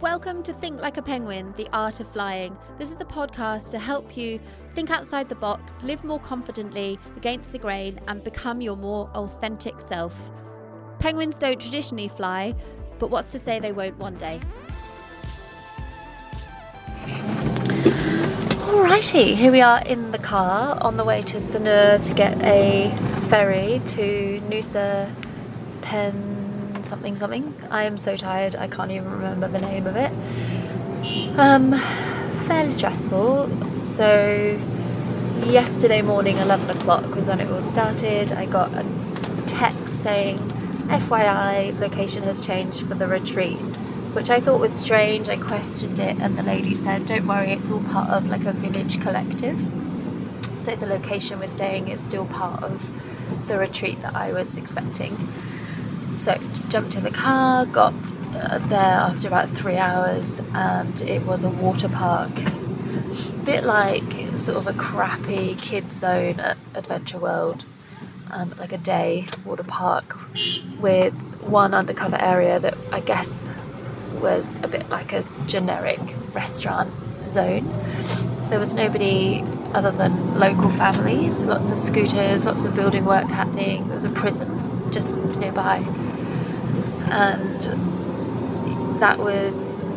Welcome to Think Like a Penguin, the art of flying. This is the podcast to help you think outside the box, live more confidently against the grain, and become your more authentic self. Penguins don't traditionally fly, but what's to say they won't one day? Alrighty, here we are in the car on the way to Sanur to get a ferry to Nusa Pen something something. I am so tired, I can't even remember the name of it. Um, fairly stressful. So, yesterday morning, 11 o'clock was when it all started. I got a text saying, FYI, location has changed for the retreat which I thought was strange. I questioned it, and the lady said, Don't worry, it's all part of like a village collective. So the location we're staying is still part of the retreat that I was expecting. So jumped in the car, got uh, there after about three hours, and it was a water park. A bit like sort of a crappy kids zone at Adventure World, um, like a day water park with one undercover area that I guess was a bit like a generic restaurant zone. There was nobody other than local families, lots of scooters, lots of building work happening. There was a prison just nearby. And that was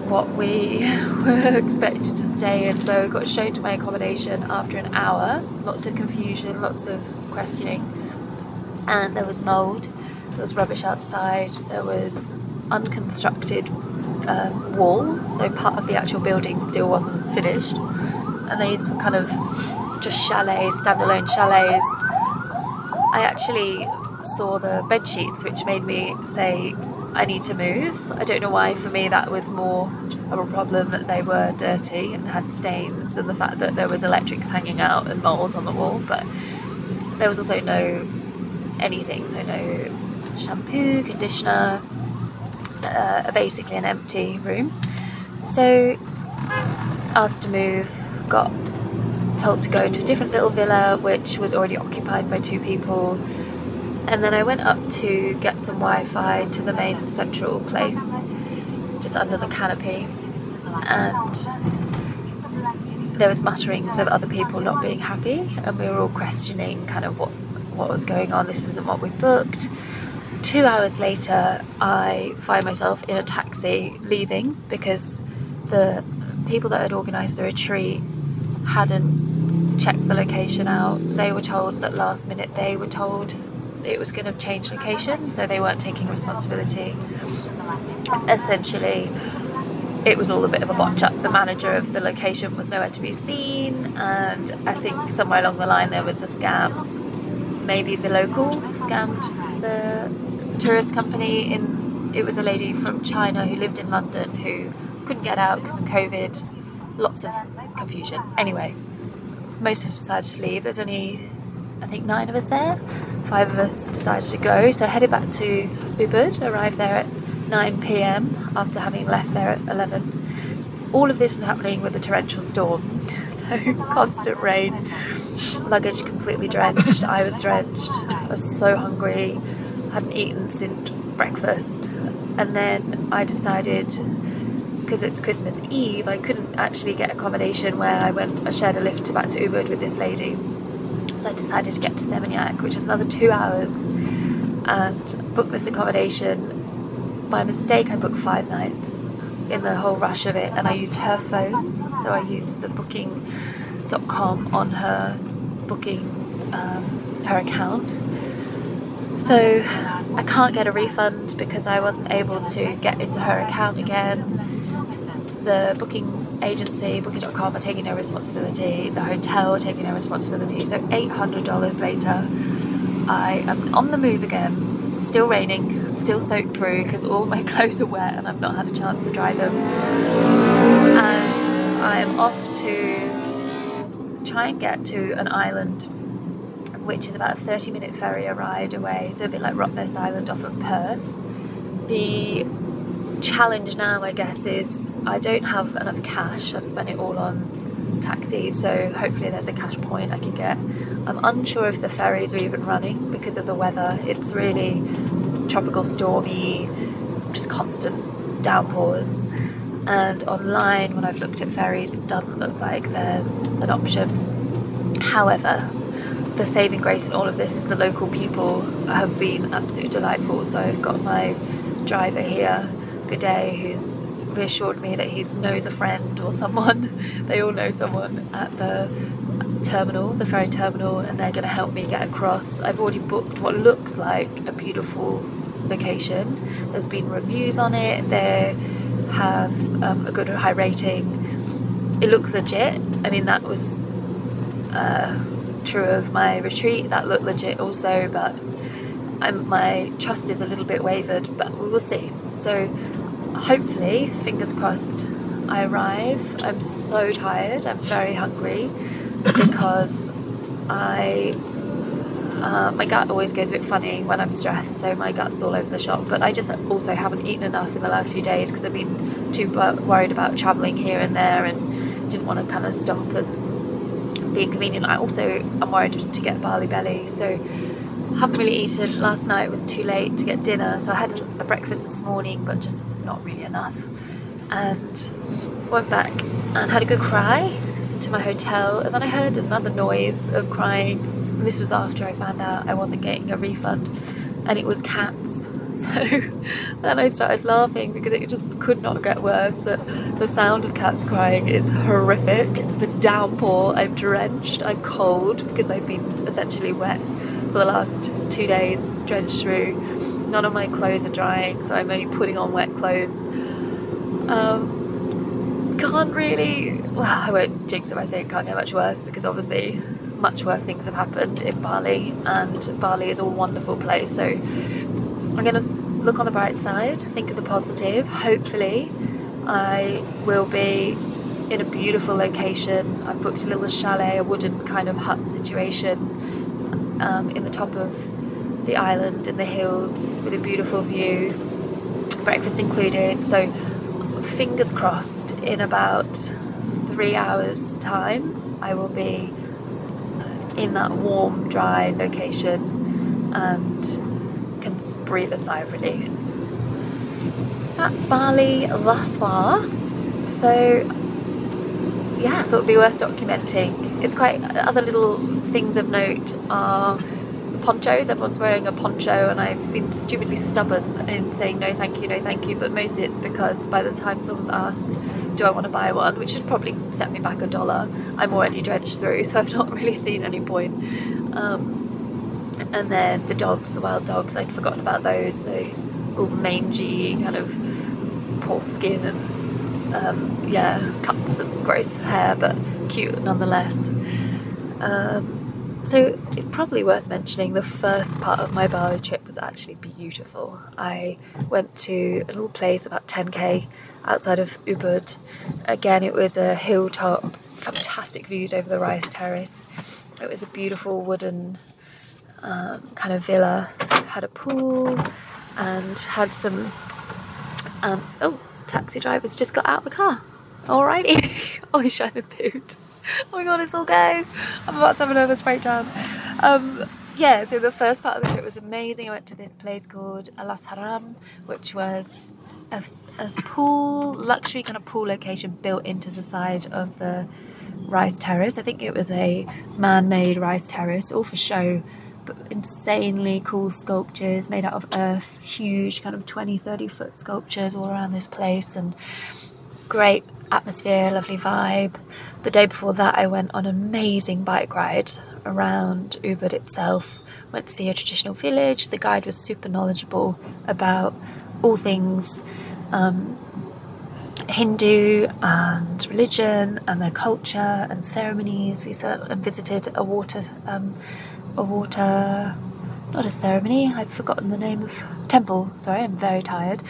what we were expected to stay in. So I got shown to my accommodation after an hour. Lots of confusion, lots of questioning. And there was mould, there was rubbish outside, there was unconstructed um, walls, so part of the actual building still wasn't finished. And these were kind of just chalets, standalone chalets. I actually saw the bed sheets, which made me say, I need to move. I don't know why, for me, that was more of a problem that they were dirty and had stains than the fact that there was electrics hanging out and mould on the wall. But there was also no anything, so no shampoo, conditioner, uh, basically an empty room. So asked to move, got told to go to a different little villa which was already occupied by two people. And then I went up to get some Wi Fi to the main central place, just under the canopy. And there was mutterings of other people not being happy, and we were all questioning kind of what, what was going on. This isn't what we booked two hours later, I find myself in a taxi leaving because the people that had organised the retreat hadn't checked the location out. They were told that last minute they were told it was going to change location, so they weren't taking responsibility. Essentially, it was all a bit of a botch up. The manager of the location was nowhere to be seen, and I think somewhere along the line there was a scam. Maybe the local scammed the tourist company in it was a lady from China who lived in London who couldn't get out because of COVID. Lots of confusion. Anyway, most of us decided to leave. There's only I think nine of us there. Five of us decided to go, so I headed back to Ubud. Arrived there at 9 p.m. after having left there at 11. All of this was happening with a torrential storm, so constant rain, luggage completely drenched. I was drenched. I was so hungry hadn't eaten since breakfast. And then I decided, because it's Christmas Eve, I couldn't actually get accommodation where I went, I shared a lift back to Ubud with this lady. So I decided to get to Seminyak, which was another two hours, and book this accommodation. By mistake, I booked five nights in the whole rush of it, and I used her phone. So I used the booking.com on her booking, um, her account so I can't get a refund because I wasn't able to get into her account again. The booking agency, booking.com, are taking no responsibility. The hotel taking no responsibility. So $800 later, I am on the move again. Still raining, still soaked through because all my clothes are wet and I've not had a chance to dry them. And I am off to try and get to an island which is about a 30 minute ferry ride away, so a bit like Rottnest Island off of Perth. The challenge now, I guess, is I don't have enough cash. I've spent it all on taxis, so hopefully there's a cash point I can get. I'm unsure if the ferries are even running because of the weather. It's really tropical, stormy, just constant downpours. And online, when I've looked at ferries, it doesn't look like there's an option. However, the saving grace in all of this is the local people have been absolutely delightful. So I've got my driver here, day, who's reassured me that he knows a friend or someone. they all know someone at the terminal, the ferry terminal, and they're going to help me get across. I've already booked what looks like a beautiful location. There's been reviews on it. They have um, a good high rating. It looks legit. I mean, that was uh, true of my retreat. That looked legit also, but I'm, my trust is a little bit wavered. But we will see. So hopefully, fingers crossed, I arrive. I'm so tired. I'm very hungry because I uh, my gut always goes a bit funny when I'm stressed, so my gut's all over the shop. But I just also haven't eaten enough in the last few days because I've been too worried about travelling here and there and didn't want to kind of stop and be inconvenient. I also am worried to get Bali belly, so haven't really eaten. Last night was too late to get dinner, so I had a breakfast this morning, but just not really enough. And went back and had a good cry to my hotel, and then I heard another noise of crying. This was after I found out I wasn't getting a refund, and it was cats. So then I started laughing because it just could not get worse. The, the sound of cats crying is horrific. The downpour, I'm drenched, I'm cold because I've been essentially wet for the last two days, drenched through. None of my clothes are drying, so I'm only putting on wet clothes. Um, can't really. Well, I won't jinx it by saying it can't get much worse because obviously much worse things have happened in Bali, and Bali is a wonderful place. So I'm going to look on the bright side, think of the positive. Hopefully, I will be in a beautiful location. I've booked a little chalet, a wooden kind of hut situation um, in the top of the island in the hills with a beautiful view, breakfast included. So fingers crossed, in about three hours' time, I will be in that warm, dry location and can breathe a sigh of relief. That's Bali thus far. So, yeah, I thought it'd be worth documenting. It's quite other little things of note are ponchos. Everyone's wearing a poncho, and I've been stupidly stubborn in saying no, thank you, no, thank you. But mostly it's because by the time someone's asked, do I want to buy one, which would probably set me back a dollar, I'm already drenched through, so I've not really seen any point. Um, and then the dogs, the wild dogs, I'd forgotten about those. They all mangy, kind of poor skin and um, yeah, cuts and gross hair, but cute nonetheless. Um, so it's probably worth mentioning the first part of my Bali trip was actually beautiful. I went to a little place about 10k outside of Ubud. Again, it was a hilltop, fantastic views over the rice terrace. It was a beautiful wooden um, kind of villa, had a pool and had some. Um, oh, taxi drivers just got out of the car. Alrighty. oh, shining the boot. oh my god, it's all go. I'm about to have a nervous breakdown. Um, yeah, so the first part of the trip was amazing. I went to this place called Alas Harum, which was a, a pool, luxury kind of pool location built into the side of the rice terrace. I think it was a man made rice terrace, all for show, but insanely cool sculptures made out of earth, huge, kind of 20, 30 foot sculptures all around this place, and great atmosphere, lovely vibe. The day before that, I went on an amazing bike ride around Ubud itself. Went to see a traditional village. The guide was super knowledgeable about all things um, Hindu and religion and their culture and ceremonies. We saw and visited a water, um, a water, not a ceremony. I've forgotten the name of temple. Sorry, I'm very tired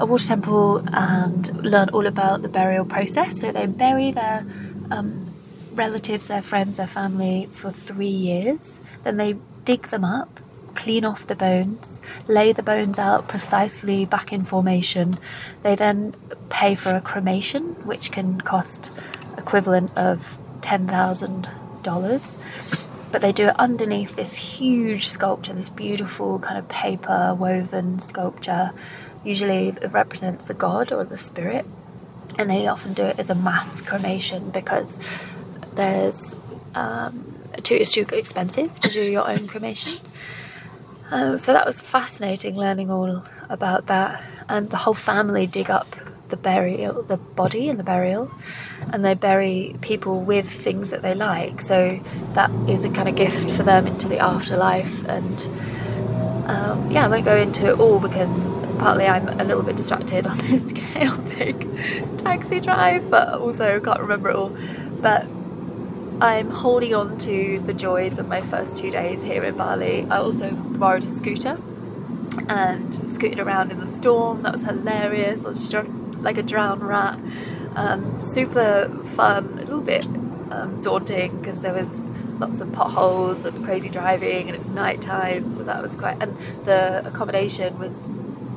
a water temple and learn all about the burial process. So they bury their um, relatives, their friends, their family for three years. Then they dig them up, clean off the bones, lay the bones out precisely back in formation. They then pay for a cremation, which can cost equivalent of ten thousand dollars. But they do it underneath this huge sculpture, this beautiful kind of paper woven sculpture Usually it represents the god or the spirit. and they often do it as a mass cremation because there's um, too, it's too expensive to do your own cremation. Uh, so that was fascinating learning all about that, and the whole family dig up the burial, the body and the burial, and they bury people with things that they like. So that is a kind of gift for them into the afterlife. And um, yeah, I won't go into it all because partly I'm a little bit distracted on this chaotic taxi drive, but also can't remember it all. But I'm holding on to the joys of my first two days here in Bali. I also borrowed a scooter and scooted around in the storm. That was hilarious. I was like a drowned rat. Um, super fun, a little bit um, daunting because there was lots of potholes and crazy driving and it was night time so that was quite and the accommodation was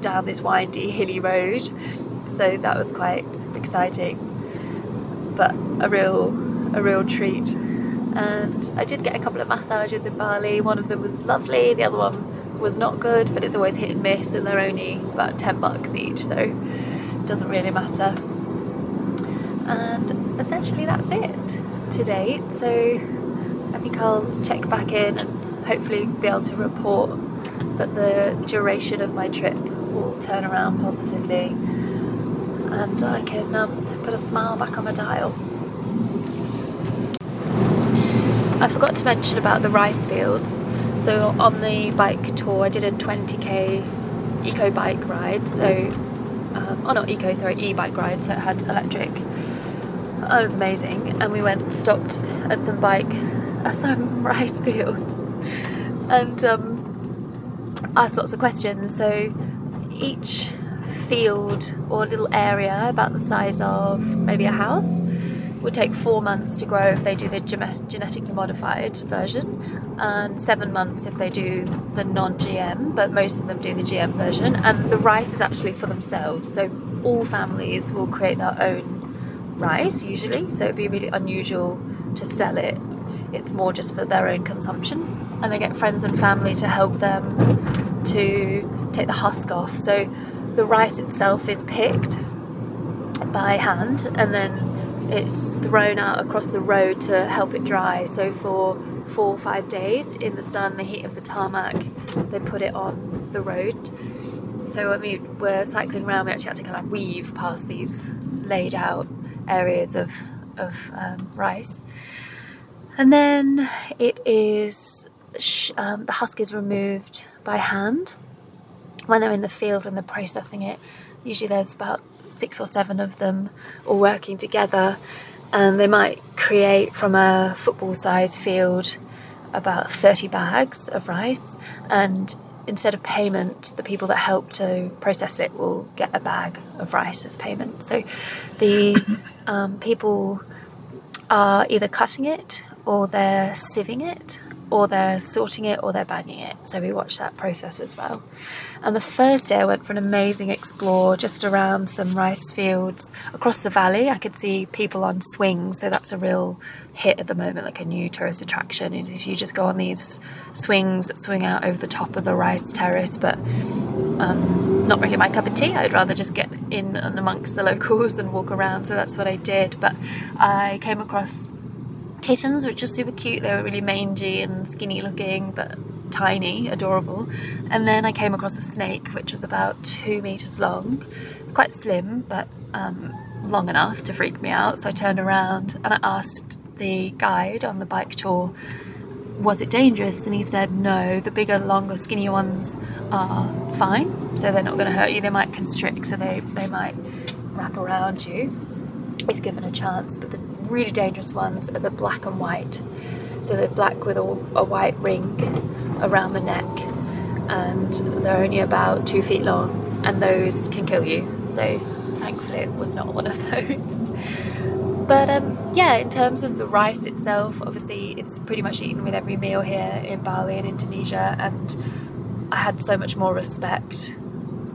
down this windy hilly road so that was quite exciting but a real a real treat. And I did get a couple of massages in Bali. One of them was lovely the other one was not good but it's always hit and miss and they're only about 10 bucks each so it doesn't really matter. And essentially that's it to date. So I think I'll check back in and hopefully be able to report that the duration of my trip will turn around positively and I can um, put a smile back on my dial. I forgot to mention about the rice fields. So on the bike tour, I did a 20k eco bike ride. So um, oh not eco, sorry, e-bike ride, so it had electric. Oh, it was amazing, and we went stopped at some bike, at some rice fields, and um, asked lots of questions. So each field or little area about the size of maybe a house would take four months to grow if they do the genetically modified version, and seven months if they do the non GM, but most of them do the GM version. And the rice is actually for themselves, so all families will create their own rice usually, so it'd be really unusual to sell it. It's more just for their own consumption, and they get friends and family to help them to take the husk off. So the rice itself is picked by hand and then it's thrown out across the road to help it dry. So for four or five days in the sun, the heat of the tarmac, they put it on the road. So when we were cycling around, we actually had to kind of weave past these laid out areas of of um, rice, and then it is um, the husk is removed by hand when they're in the field when they're processing it. Usually, there's about six or seven of them all working together, and they might create from a football size field about 30 bags of rice. And instead of payment, the people that help to process it will get a bag of rice as payment. So the um, people are either cutting it or they're sieving it or they're sorting it or they're bagging it. So we watch that process as well. And the first day I went for an amazing explore just around some rice fields across the valley. I could see people on swings, so that's a real hit at the moment, like a new tourist attraction. Is you just go on these swings that swing out over the top of the rice terrace, but um, not really my cup of tea. I'd rather just get in and amongst the locals and walk around. So that's what I did. But I came across kittens, which are super cute. They were really mangy and skinny looking, but tiny, adorable. And then I came across a snake, which was about two meters long, quite slim, but um, long enough to freak me out. So I turned around and I asked the guide on the bike tour, was it dangerous? And he said, no, the bigger, longer, skinnier ones are fine. So they're not going to hurt you. They might constrict, so they, they might wrap around you if given a chance. But the really dangerous ones are the black and white. So they're black with a, a white ring around the neck, and they're only about two feet long, and those can kill you. So thankfully, it was not one of those. But um, yeah, in terms of the rice itself, obviously it's pretty much eaten with every meal here in Bali and Indonesia, and I had so much more respect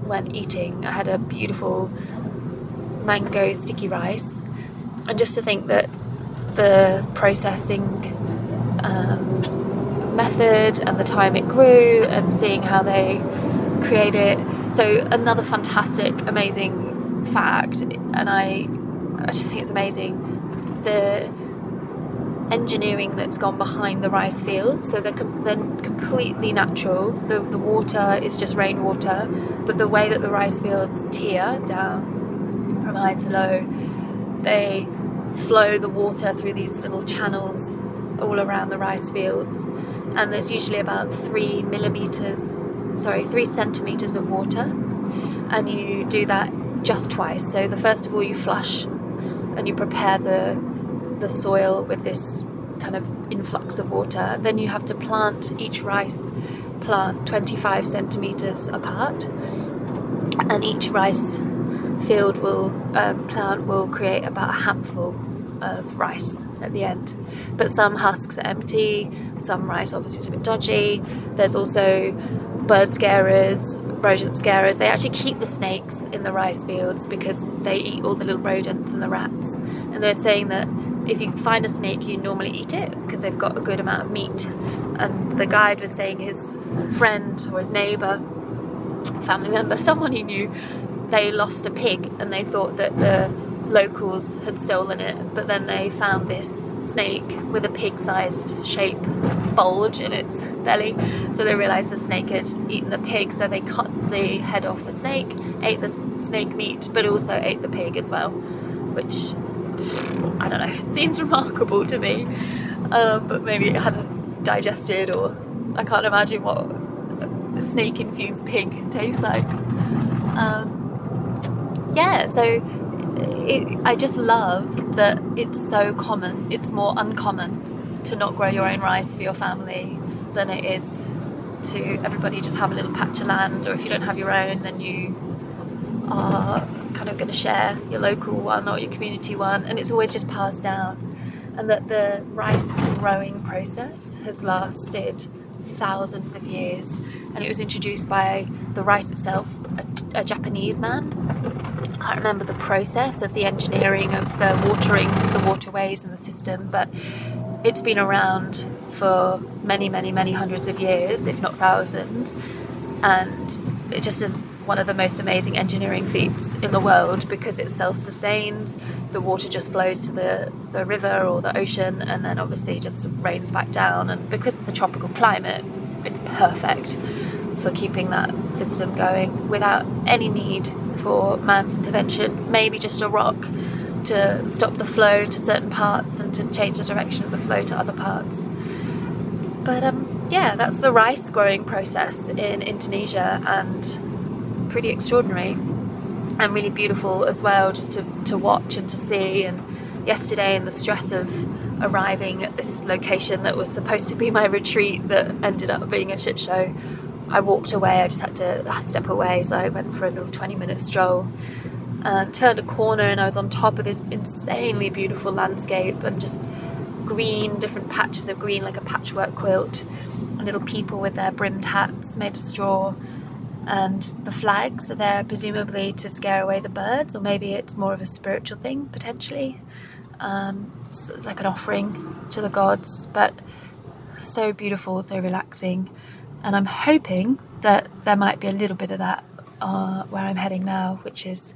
when eating. I had a beautiful mango sticky rice and just to think that the processing um, method and the time it grew and seeing how they create it. So another fantastic, amazing fact, and I I just think it's amazing. The engineering that's gone behind the rice fields. So they're, com- they're completely natural. The, the water is just rainwater, but the way that the rice fields tear down from high to low, they flow the water through these little channels all around the rice fields. And there's usually about three millimeters, sorry, three centimeters of water. And you do that just twice. So the first of all, you flush and you prepare the the soil with this kind of influx of water. Then you have to plant each rice plant 25 centimeters apart, and each rice field will um, plant will create about a handful of rice at the end. But some husks are empty, some rice obviously is a bit dodgy. There's also bird scarers, rodent scarers. They actually keep the snakes in the rice fields because they eat all the little rodents and the rats. And they're saying that if you find a snake, you normally eat it because they've got a good amount of meat. And the guide was saying his friend or his neighbour, family member, someone he knew, they lost a pig and they thought that the locals had stolen it, but then they found this snake with a pig sized shape bulge in its belly. So they realised the snake had eaten the pig, so they cut the head off the snake, ate the snake meat, but also ate the pig as well, which I don't know, seems remarkable to me. Um, but maybe it hadn't digested, or I can't imagine what a snake infused pig tastes like. Um, yeah, so it, I just love that it's so common. It's more uncommon to not grow your own rice for your family than it is to everybody just have a little patch of land, or if you don't have your own, then you are kind of going to share your local one or your community one, and it's always just passed down. And that the rice growing process has lasted thousands of years, and it was introduced by the rice itself, a, a Japanese man can't remember the process of the engineering of the watering the waterways and the system, but it's been around for many, many, many hundreds of years, if not thousands, and it just is one of the most amazing engineering feats in the world because it self-sustains. The water just flows to the, the river or the ocean, and then obviously just rains back down. And because of the tropical climate, it's perfect for keeping that system going without any need for man's intervention, maybe just a rock to stop the flow to certain parts and to change the direction of the flow to other parts. But um, yeah, that's the rice growing process in Indonesia and pretty extraordinary and really beautiful as well just to, to watch and to see. And yesterday, in the stress of arriving at this location that was supposed to be my retreat that ended up being a shit show, I walked away. I just had to step away, so I went for a little 20 minute stroll and turned a corner, and I was on top of this insanely beautiful landscape and just green, different patches of green, like a patchwork quilt, and little people with their brimmed hats made of straw. And the flags are there presumably to scare away the birds, or maybe it's more of a spiritual thing potentially. Um, it's like an offering to the gods, but so beautiful, so relaxing and I'm hoping that there might be a little bit of that uh, where I'm heading now, which is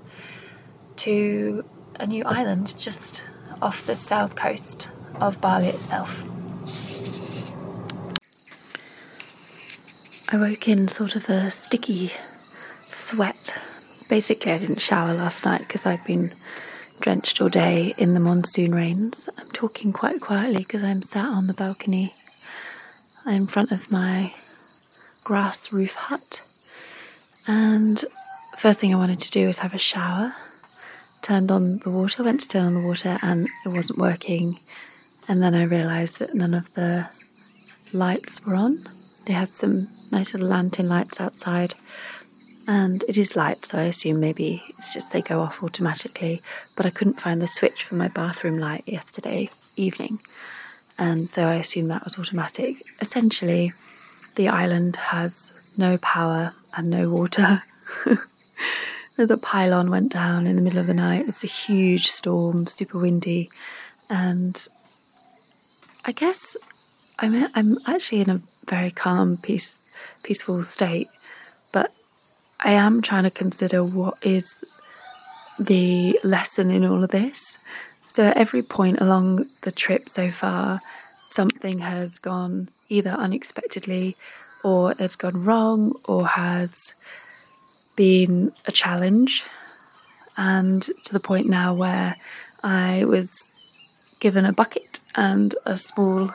to a new island just off the south coast of Bali itself. I woke in sort of a sticky sweat. Basically, I didn't shower last night because I've been drenched all day in the monsoon rains. I'm talking quite quietly because I'm sat on the balcony in front of my grass roof hut. And first thing I wanted to do was have a shower. Turned on the water, went to turn on the water, and it wasn't working. And then I realised that none of the lights were on. They had some nice little lantern lights outside, and it is light, so I assume maybe it's just they go off automatically. But I couldn't find the switch for my bathroom light yesterday evening, and so I assume that was automatic. Essentially, the island has no power and no water. There's a pylon went down in the middle of the night. It's a huge storm, super windy, and I guess I'm I'm actually in a very calm, peace, peaceful state, but I am trying to consider what is the lesson in all of this. So, at every point along the trip so far, something has gone either unexpectedly or has gone wrong or has been a challenge. And to the point now where I was given a bucket and a small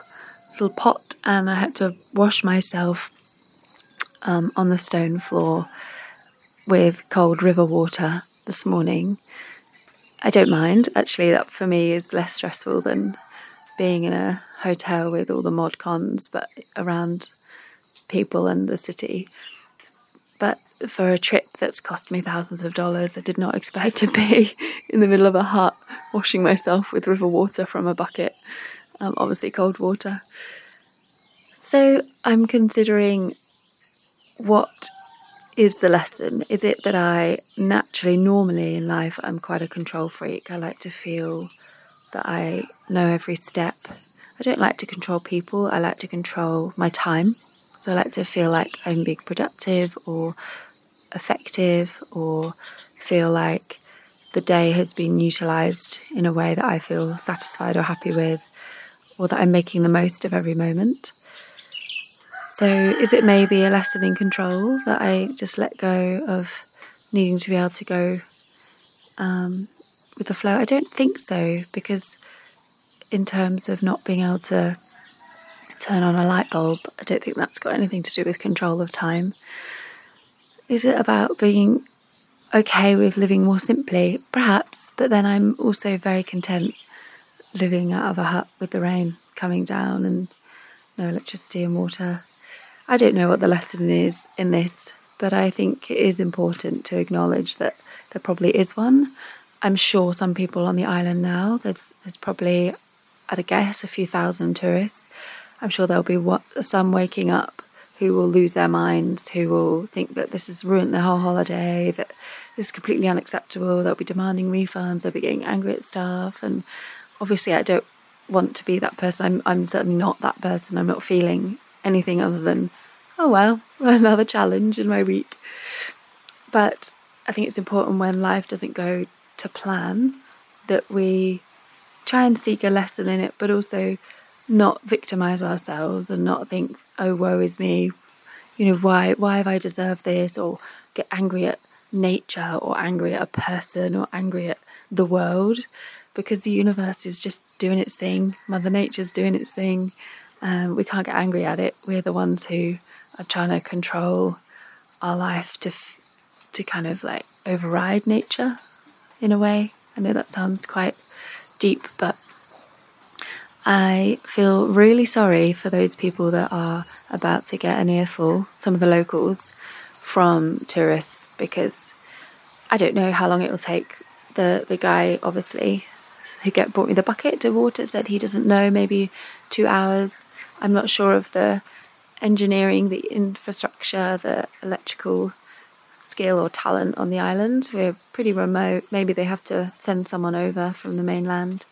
little pot, and I had to wash myself um, on the stone floor with cold river water this morning. I don't mind, actually, that for me is less stressful than being in a hotel with all the mod cons, but around people and the city. But for a trip that's cost me thousands of dollars, I did not expect to be in the middle of a hut washing myself with river water from a bucket, um, obviously cold water. So I'm considering what is the lesson? Is it that I naturally, normally in life, I'm quite a control freak? I like to feel that I know every step. I don't like to control people, I like to control my time. So I like to feel like I'm being productive or effective or feel like the day has been utilized in a way that I feel satisfied or happy with, or that I'm making the most of every moment. So, is it maybe a lesson in control that I just let go of needing to be able to go um, with the flow? I don't think so, because in terms of not being able to turn on a light bulb, I don't think that's got anything to do with control of time. Is it about being okay with living more simply? Perhaps, but then I'm also very content living out of a hut with the rain coming down and no electricity and water. I don't know what the lesson is in this, but I think it is important to acknowledge that there probably is one. I'm sure some people on the island now, there's, there's probably, at a guess, a few thousand tourists. I'm sure there'll be some waking up who will lose their minds, who will think that this has ruined their whole holiday, that this is completely unacceptable. They'll be demanding refunds, they'll be getting angry at staff. And obviously, I don't want to be that person. I'm, I'm certainly not that person. I'm not feeling anything other than, oh well, another challenge in my week. But I think it's important when life doesn't go to plan that we try and seek a lesson in it, but also not victimize ourselves and not think, oh, woe is me, you know, why, why have I deserved this, or get angry at nature, or angry at a person, or angry at the world, because the universe is just doing its thing, Mother Nature's doing its thing, um, we can't get angry at it. We're the ones who are trying to control our life to f- to kind of like override nature in a way. I know that sounds quite deep, but I feel really sorry for those people that are about to get an earful, some of the locals, from tourists because I don't know how long it will take. The the guy obviously who get brought me the bucket of water said he doesn't know, maybe two hours. I'm not sure of the engineering, the infrastructure, the electrical skill or talent on the island. We're pretty remote. Maybe they have to send someone over from the mainland.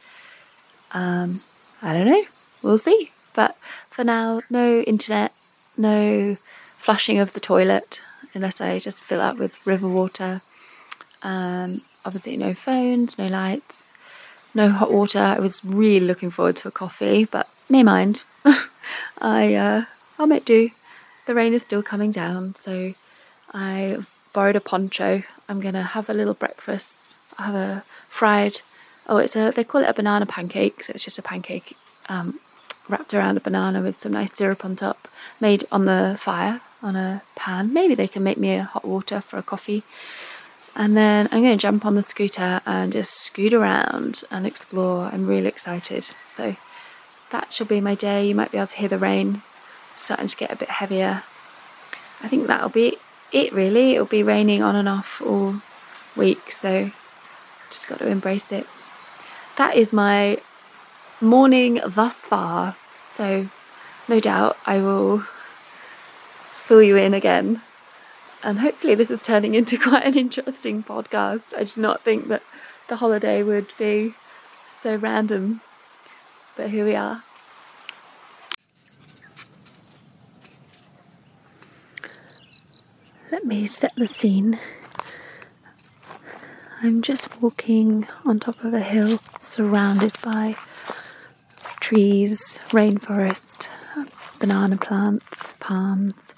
Um, I don't know. We'll see. But for now, no internet, no flushing of the toilet unless I just fill up with river water. Um, obviously, no phones, no lights, no hot water. I was really looking forward to a coffee, but never mind. I uh, I'll do. The rain is still coming down, so I borrowed a poncho. I'm gonna have a little breakfast. I have a fried. Oh, it's a they call it a banana pancake. So it's just a pancake um, wrapped around a banana with some nice syrup on top, made on the fire on a pan. Maybe they can make me a hot water for a coffee. And then I'm going to jump on the scooter and just scoot around and explore. I'm really excited. So that shall be my day. You might be able to hear the rain starting to get a bit heavier. I think that'll be it really. It'll be raining on and off all week, so just got to embrace it. That is my morning thus far. So no doubt I will fill you in again. And hopefully this is turning into quite an interesting podcast. I did not think that the holiday would be so random but here we are. Let me set the scene. I'm just walking on top of a hill surrounded by trees, rainforest, banana plants, palms.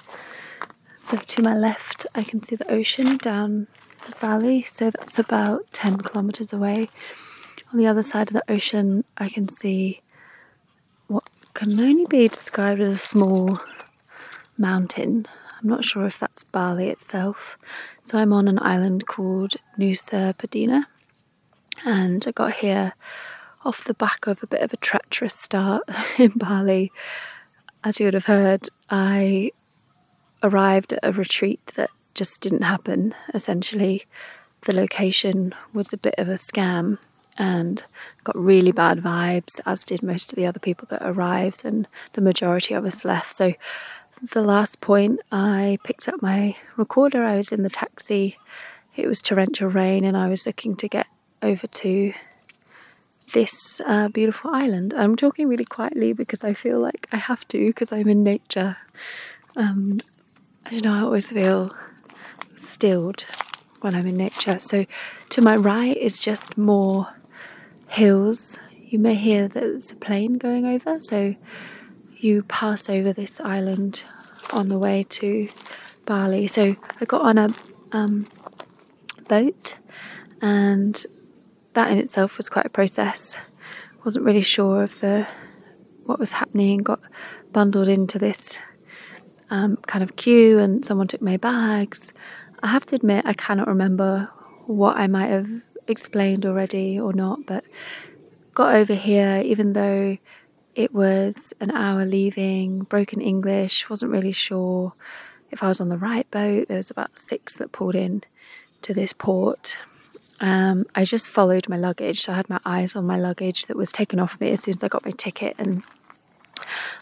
So to my left, I can see the ocean down the valley, so that's about 10 kilometers away. On the other side of the ocean, I can see what can only be described as a small mountain. I'm not sure if that's Bali itself. So I'm on an island called Nusa Pedina, and I got here off the back of a bit of a treacherous start in Bali. As you would have heard, I arrived at a retreat that just didn't happen. Essentially, the location was a bit of a scam and got really bad vibes, as did most of the other people that arrived, and the majority of us left. So, the last point, I picked up my recorder. I was in the taxi. It was torrential rain, and I was looking to get over to this uh, beautiful island. I'm talking really quietly because I feel like I have to because I'm in nature. Um, I don't know, I always feel stilled when I'm in nature. So to my right is just more hills. You may hear there's a plane going over, so you pass over this island on the way to Bali. So I got on a um, boat, and that in itself was quite a process. wasn't really sure of the what was happening. Got bundled into this um, kind of queue, and someone took my bags. I have to admit, I cannot remember what I might have explained already or not, but got over here, even though it was an hour leaving, broken English, wasn't really sure if I was on the right boat. There was about six that pulled in to this port. Um, I just followed my luggage, so I had my eyes on my luggage that was taken off me as soon as I got my ticket, and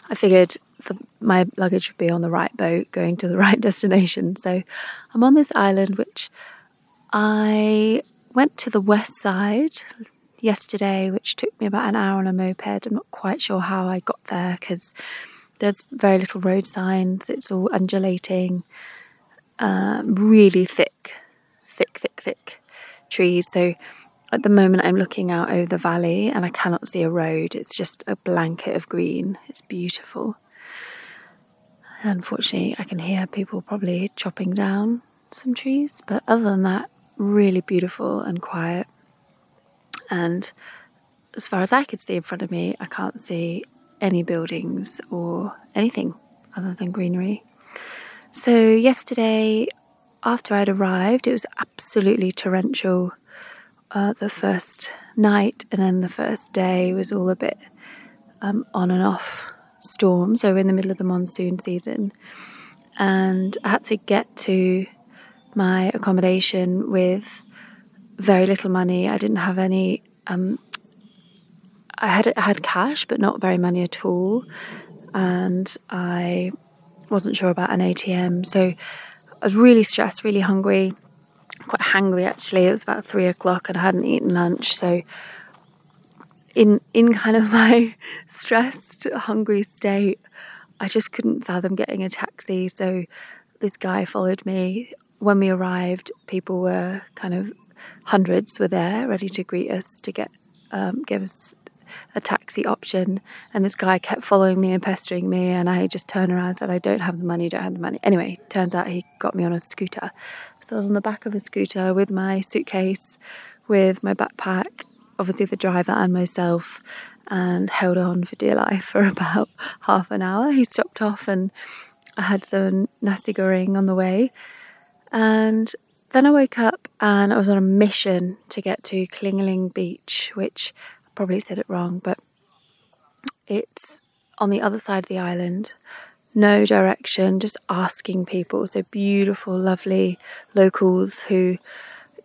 I figured the, my luggage would be on the right boat going to the right destination. So I'm on this island, which I went to the west side yesterday, which took me about an hour on a moped. I'm not quite sure how I got there because there's very little road signs, it's all undulating, um, really thick, thick, thick, thick trees. So at the moment, I'm looking out over the valley and I cannot see a road. It's just a blanket of green. It's beautiful. Unfortunately, I can hear people probably chopping down some trees, but other than that, really beautiful and quiet. And as far as I could see in front of me, I can't see any buildings or anything other than greenery. So, yesterday, after I'd arrived, it was absolutely torrential. Uh, the first night, and then the first day was all a bit um, on and off storm, so in the middle of the monsoon season, and I had to get to my accommodation with very little money. I didn't have any. Um, I had I had cash, but not very money at all, and I wasn't sure about an ATM. So I was really stressed, really hungry, quite hungry actually. It was about three o'clock, and I hadn't eaten lunch. So in in kind of my stressed, hungry state, I just couldn't fathom getting a taxi. So this guy followed me. When we arrived, people were kind of hundreds were there, ready to greet us to get um, give us a taxi option. And this guy kept following me and pestering me, and I just turned around and said, "I don't have the money. Don't have the money." Anyway, turns out he got me on a scooter. So I was on the back of a scooter with my suitcase, with my backpack, obviously the driver and myself and held on for dear life for about half an hour. He stopped off and I had some nasi goreng on the way. And then I woke up and I was on a mission to get to Klingeling Beach, which I probably said it wrong, but it's on the other side of the island. No direction, just asking people. So beautiful, lovely locals who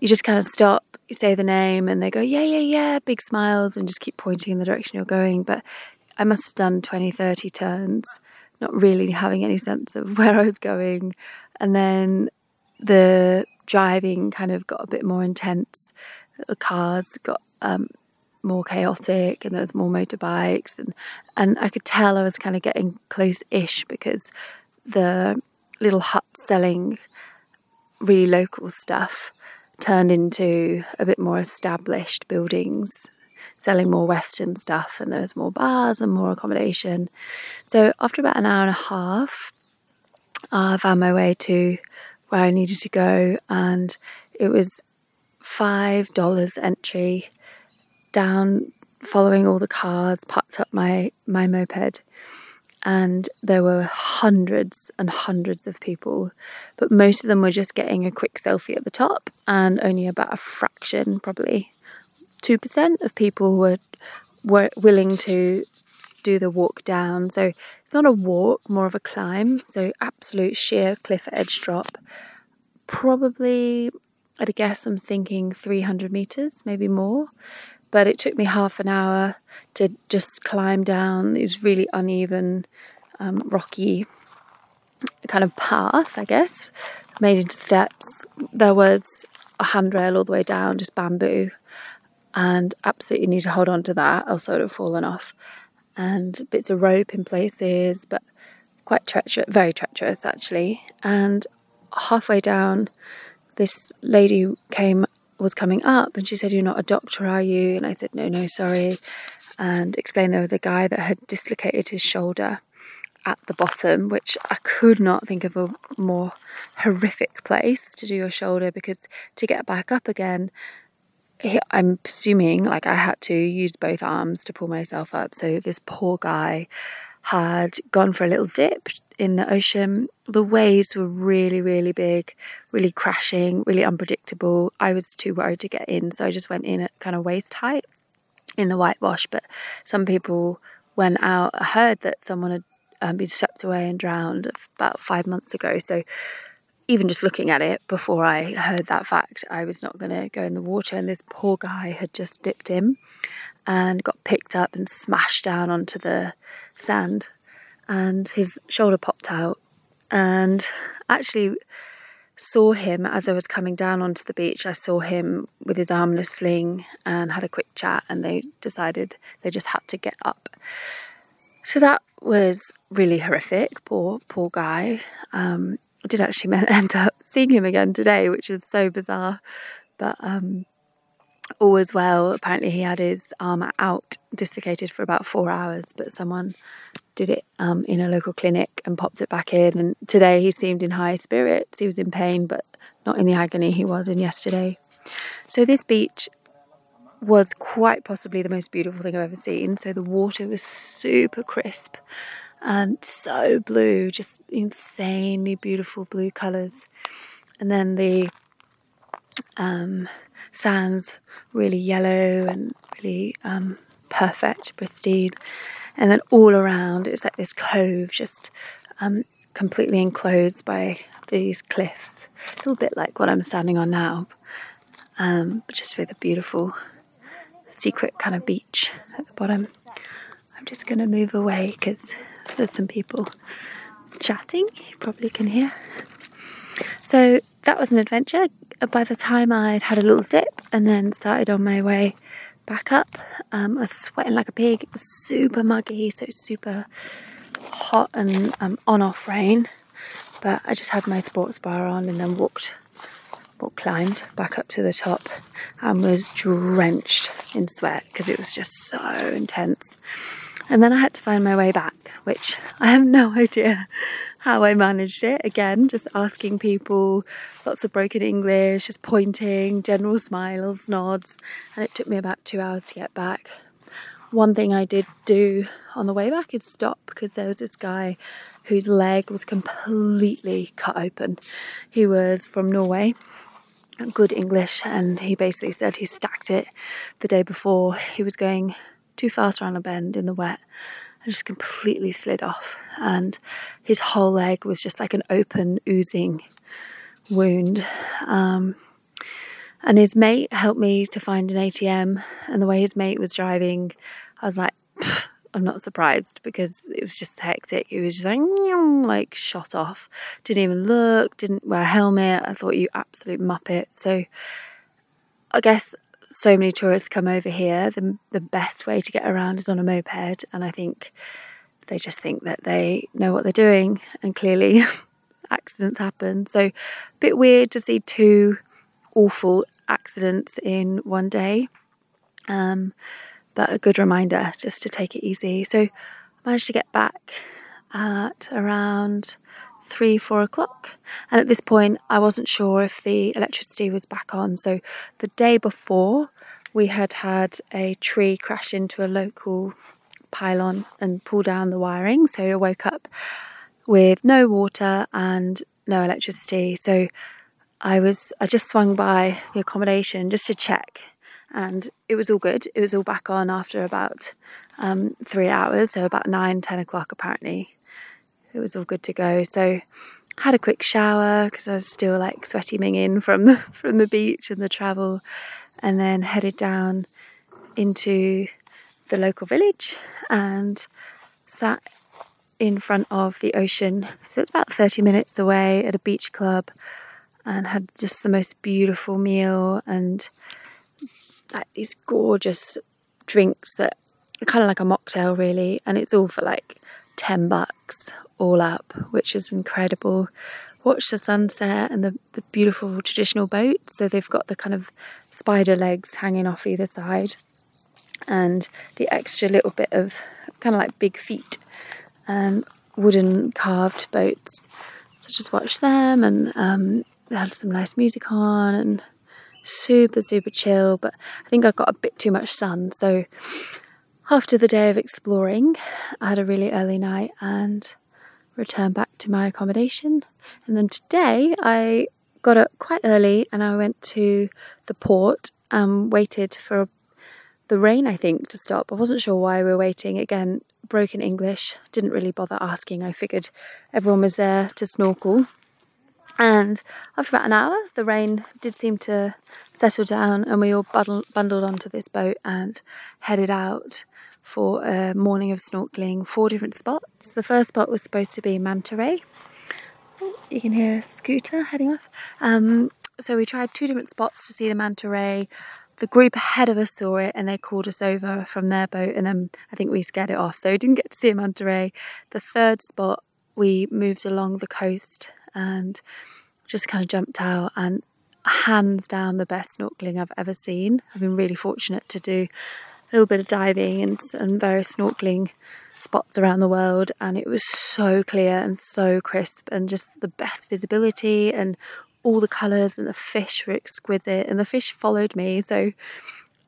you just kind of stop, you say the name, and they go, yeah, yeah, yeah, big smiles, and just keep pointing in the direction you're going. But I must have done 20, 30 turns, not really having any sense of where I was going. And then the driving kind of got a bit more intense. The cars got um, more chaotic, and there was more motorbikes, and and I could tell I was kind of getting close-ish because the little huts selling really local stuff turned into a bit more established buildings selling more Western stuff, and there was more bars and more accommodation. So after about an hour and a half, I found my way to where I needed to go, and it was five dollars entry down, following all the cars, parked up my my moped, and there were hundreds and hundreds of people, but most of them were just getting a quick selfie at the top, and only about a fraction, probably 2% of people were, were willing to do the walk down. So it's not a walk, more of a climb. So absolute sheer cliff edge drop. Probably, I'd guess I'm thinking 300 meters, maybe more. But it took me half an hour to just climb down. It was really uneven, um, rocky kind of path, I guess, made into steps. There was a handrail all the way down, just bamboo and absolutely need to hold on to that, else I would have fallen off. And bits of rope in places, but quite treacherous, very treacherous actually. And halfway down, this lady came, was coming up, and she said, "You're not a doctor, are you?" And I said, "No, no, sorry," and explained there was a guy that had dislocated his shoulder at the bottom, which I could not think of a more horrific place to do your shoulder because to get back up again I'm assuming like I had to use both arms to pull myself up. So this poor guy had gone for a little dip in the ocean. The waves were really, really big, really crashing, really unpredictable. I was too worried to get in, so I just went in at kind of waist height in the whitewash. But some people went out. I heard that someone had um, been swept away and drowned about five months ago. So even just looking at it before I heard that fact, I was not going to go in the water. And this poor guy had just dipped in and got picked up and smashed down onto the sand, and his shoulder popped out. And actually, saw him as I was coming down onto the beach. I saw him with his arm in a sling and had a quick chat, and they decided they just had to get up. So that was really horrific. Poor, poor guy. Um, I did actually end up seeing him again today, which is so bizarre. But um, all was well. Apparently, he had his arm out dislocated for about four hours, but someone did it um, in a local clinic and popped it back in. And today he seemed in high spirits. He was in pain, but not in the agony he was in yesterday. So, this beach was quite possibly the most beautiful thing I've ever seen. So, the water was super crisp and so blue, just insanely beautiful blue colours. And then the um, sands really yellow and really um, perfect, pristine. And then all around, it's like this cove, just um, completely enclosed by these cliffs. a little bit like what I'm standing on now, um, but just with a beautiful secret kind of beach at the bottom. I'm just going to move away because there's some people chatting, you probably can hear. So that was an adventure. By the time I'd had a little dip and then started on my way back up, um, I was sweating like a pig. It was super muggy, so super hot and um, on off rain. But I just had my sports bar on and then walked, walked, climbed back up to the top and was drenched in sweat because it was just so intense. And then I had to find my way back which I have no idea how I managed it. Again, just asking people, lots of broken English, just pointing, general smiles, nods, and it took me about two hours to get back. One thing I did do on the way back is stop because there was this guy whose leg was completely cut open. He was from Norway, good English, and he basically said he stacked it the day before. He was going too fast around a bend in the wet and just completely slid off. And his whole leg was just like an open, oozing wound. Um, and his mate helped me to find an ATM. And the way his mate was driving, I was like, I'm not surprised because it was just hectic. He was just like, like shot off. Didn't even look, didn't wear a helmet. I thought, you absolute muppet. So I guess so many tourists come over here, the, the best way to get around is on a moped. And I think they just think that they know what they're doing. And clearly, accidents happen. So, a bit weird to see two awful, accidents in one day. Um, but a good reminder just to take it easy. So I managed to get back at around three, four o'clock. And at this point, I wasn't sure if the electricity was back on. So the day before, we had had a tree crash into a local pylon and pull down the wiring. So I woke up with no water and no electricity. So I was I just swung by the accommodation just to check, and it was all good. It was all back on after about um, three hours, so about nine, ten o'clock apparently. It was all good to go. So had a quick shower because I was still like sweaty minging from the, from the beach and the travel, and then headed down into the local village and sat in front of the ocean. So it's about 30 minutes away at a beach club and had just the most beautiful meal and like these gorgeous drinks that are kind of like a mocktail really and it's all for like 10 bucks all up which is incredible watch the sunset and the, the beautiful traditional boats so they've got the kind of spider legs hanging off either side and the extra little bit of kind of like big feet um, wooden carved boats. So just watched them and um, they had some nice music on and super, super chill. But I think I got a bit too much sun. So after the day of exploring, I had a really early night and returned back to my accommodation. And then today I got up quite early and I went to the port and waited for the rain, I think, to stop. I wasn't sure why we were waiting. Again, broken English, didn't really bother asking. I figured everyone was there to snorkel. And after about an hour, the rain did seem to settle down, and we all bundled onto this boat and headed out for a morning of snorkeling. Four different spots. The first spot was supposed to be Manta Ray. You can hear a scooter heading off. Um, so we tried two different spots to see the manta ray the group ahead of us saw it and they called us over from their boat and then I think we scared it off. So we didn't get to see a manta ray. The third spot we moved along the coast and just kind of jumped out and hands down the best snorkeling I've ever seen. I've been really fortunate to do little bit of diving and, and various snorkeling spots around the world and it was so clear and so crisp and just the best visibility and all the colours and the fish were exquisite and the fish followed me. So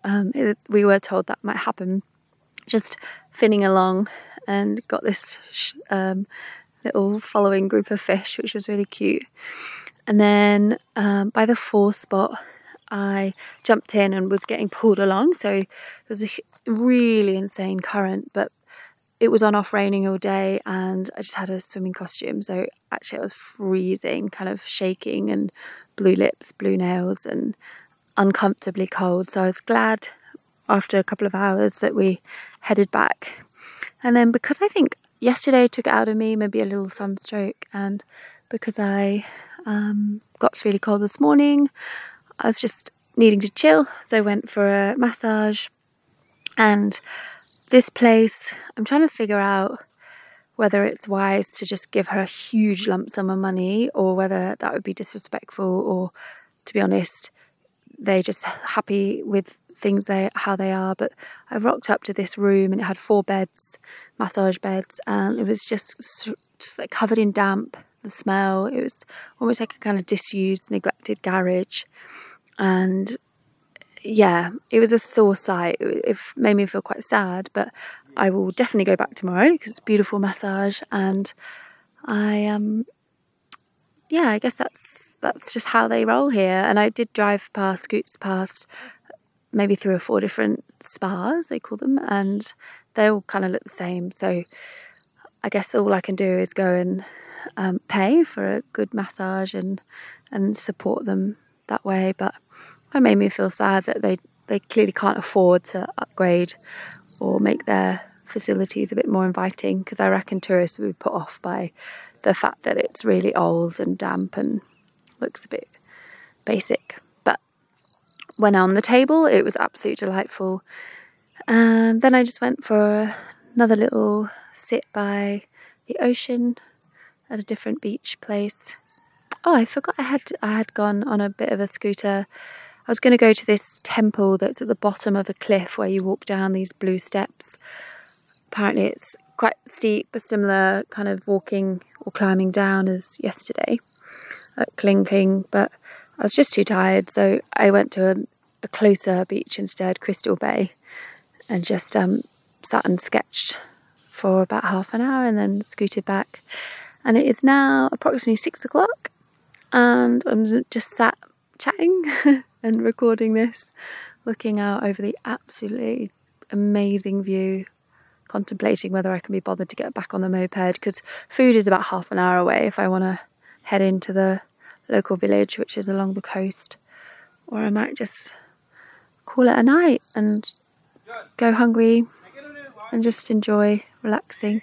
um, it, we were told that might happen. Just finning along and got this um, little following group of fish which was really cute. And then um, by the fourth spot I jumped in and was getting pulled along so there was a really insane current but it was on off raining all day and I just had a swimming costume. So actually, I was freezing, kind of shaking, and blue lips, blue nails, and uncomfortably cold. So I was glad after a couple of hours that we headed back. And then because I think yesterday took it out of me, maybe a little sunstroke, and because I um, got really cold this morning, I was just needing to chill. So I went for a massage. And this place, I'm trying to figure out whether it's wise to just give her a huge lump sum of money or whether that would be disrespectful or to be honest they're just happy with things they how they are. But I rocked up to this room and it had four beds massage beds and it was just just like covered in damp the smell. It was almost like a kind of disused neglected garage and yeah, it was a sore sight. It, made me feel quite sad, but I will definitely go back tomorrow because it's beautiful massage, and I um, yeah, I guess that's that's just how they roll here. And I did drive past, scoots past, maybe three or four different spas they call them, and they all kind of look the same. So I guess all I can do is go and um, pay for a good massage and and support them that way, but it made me feel sad that they, they clearly can't afford to upgrade or make their facilities a bit more inviting because I reckon tourists would be put off by the fact that it's really old and damp and looks a bit basic. But when on the table, it was absolutely delightful. And then I just went for another little sit by the ocean at a different beach place. Oh, I forgot I had I had gone on a bit of a scooter I was going to go to this temple that's at the bottom of a cliff where you walk down these blue steps. Apparently, it's quite steep, a similar kind of walking or climbing down as yesterday at Kelingking, but I was just too tired, so I went to a, a closer beach instead, Crystal Bay, and just um, sat and sketched for about half an hour and then scooted back. And it is now approximately six o'clock, and I'm just sat chatting and recording this, looking out over the absolutely amazing view, contemplating whether I can be bothered to get back on the moped because food is about half an hour away if I want to head into the local village, which is along the coast, or I might just call it a night and go hungry and just enjoy relaxing.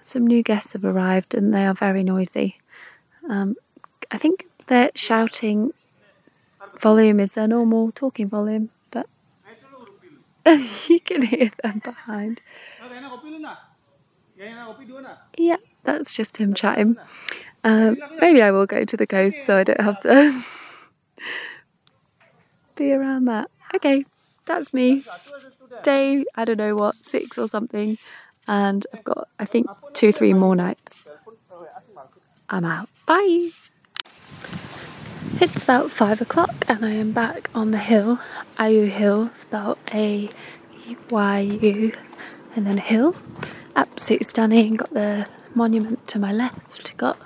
Some new guests have arrived and they are very noisy. Um, I think they're shouting volume is their normal talking volume, but you can hear them behind. Yeah, that's just him chatting. Um, maybe I will go to the coast so I don't have to be around that. Okay, that's me. Day, I don't know what, six or something. And I've got, I think, two, three more nights. I'm out. Bye. It's about five o'clock and I am back on the hill, Ayu Hill, spelled A Y U, and then hill. Absolutely stunning. Got the monument to my left. Got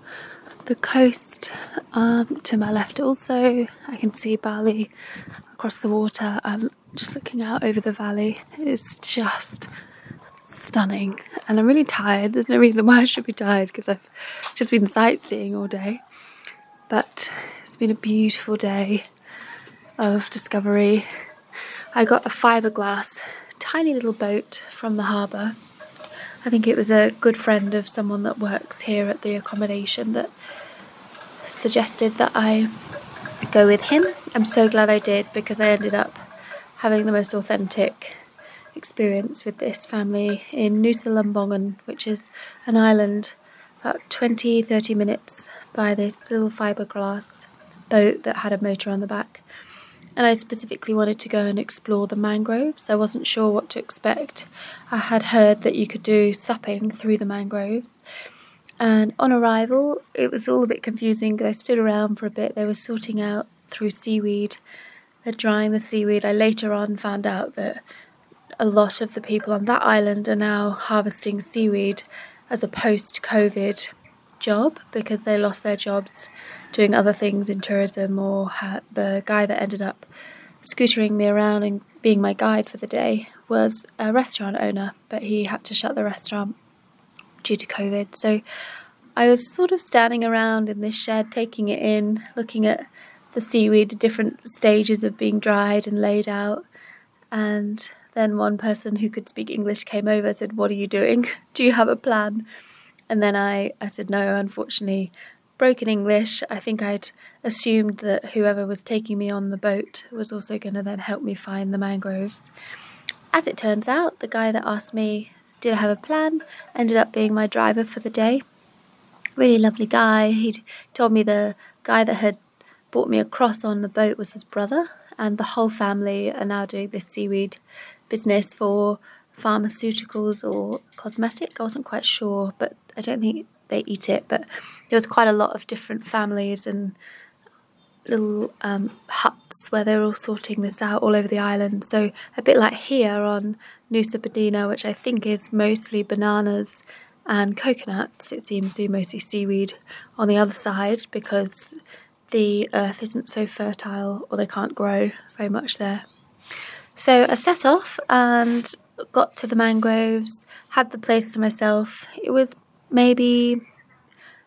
the coast um, to my left also. I can see Bali across the water. Just looking out over the valley. It's just stunning. And I'm really tired. There's no reason why I should be tired because I've just been sightseeing all day. But been a beautiful day of discovery. I got a fiberglass tiny little boat from the harbour. I think it was a good friend of someone that works here at the accommodation that suggested that I go with him. I'm so glad I did because I ended up having the most authentic experience with this family in Nusa Lembongan, which is an island about 20 30 minutes by this little fiberglass boat that had a motor on the back. And I specifically wanted to go and explore the mangroves. I wasn't sure what to expect. I had heard that you could do supping through the mangroves and on arrival, it was all a bit confusing. They stood around for a bit. They were sorting out through seaweed. They're drying the seaweed. I later on found out that a lot of the people on that island are now harvesting seaweed as a post COVID job because they lost their jobs doing other things in tourism or the guy that ended up scootering me around and being my guide for the day was a restaurant owner but he had to shut the restaurant due to COVID. So I was sort of standing around in this shed, taking it in, looking at the seaweed, different stages of being dried and laid out. And then one person who could speak English came over and said, What are you doing? Do you have a plan? And then I, I said, No, unfortunately, broken English. I think I'd assumed that whoever was taking me on the boat was also going to then help me find the mangroves. As it turns out, the guy that asked me did I have a plan, ended up being my driver for the day. Really lovely guy. He told me the guy that had brought me across on the boat was his brother, and the whole family are now doing this seaweed business for pharmaceuticals or cosmetic. I wasn't quite sure, but I don't think they eat it. But there was quite a lot of different families and little um, huts where they're all sorting this out all over the island. So a bit like here on Nusa Penida, which I think is mostly bananas and coconuts. It seems to be mostly seaweed on the other side because the earth isn't so fertile or they can't grow very much there. So I set off and got to the mangroves, had the place to myself. It was maybe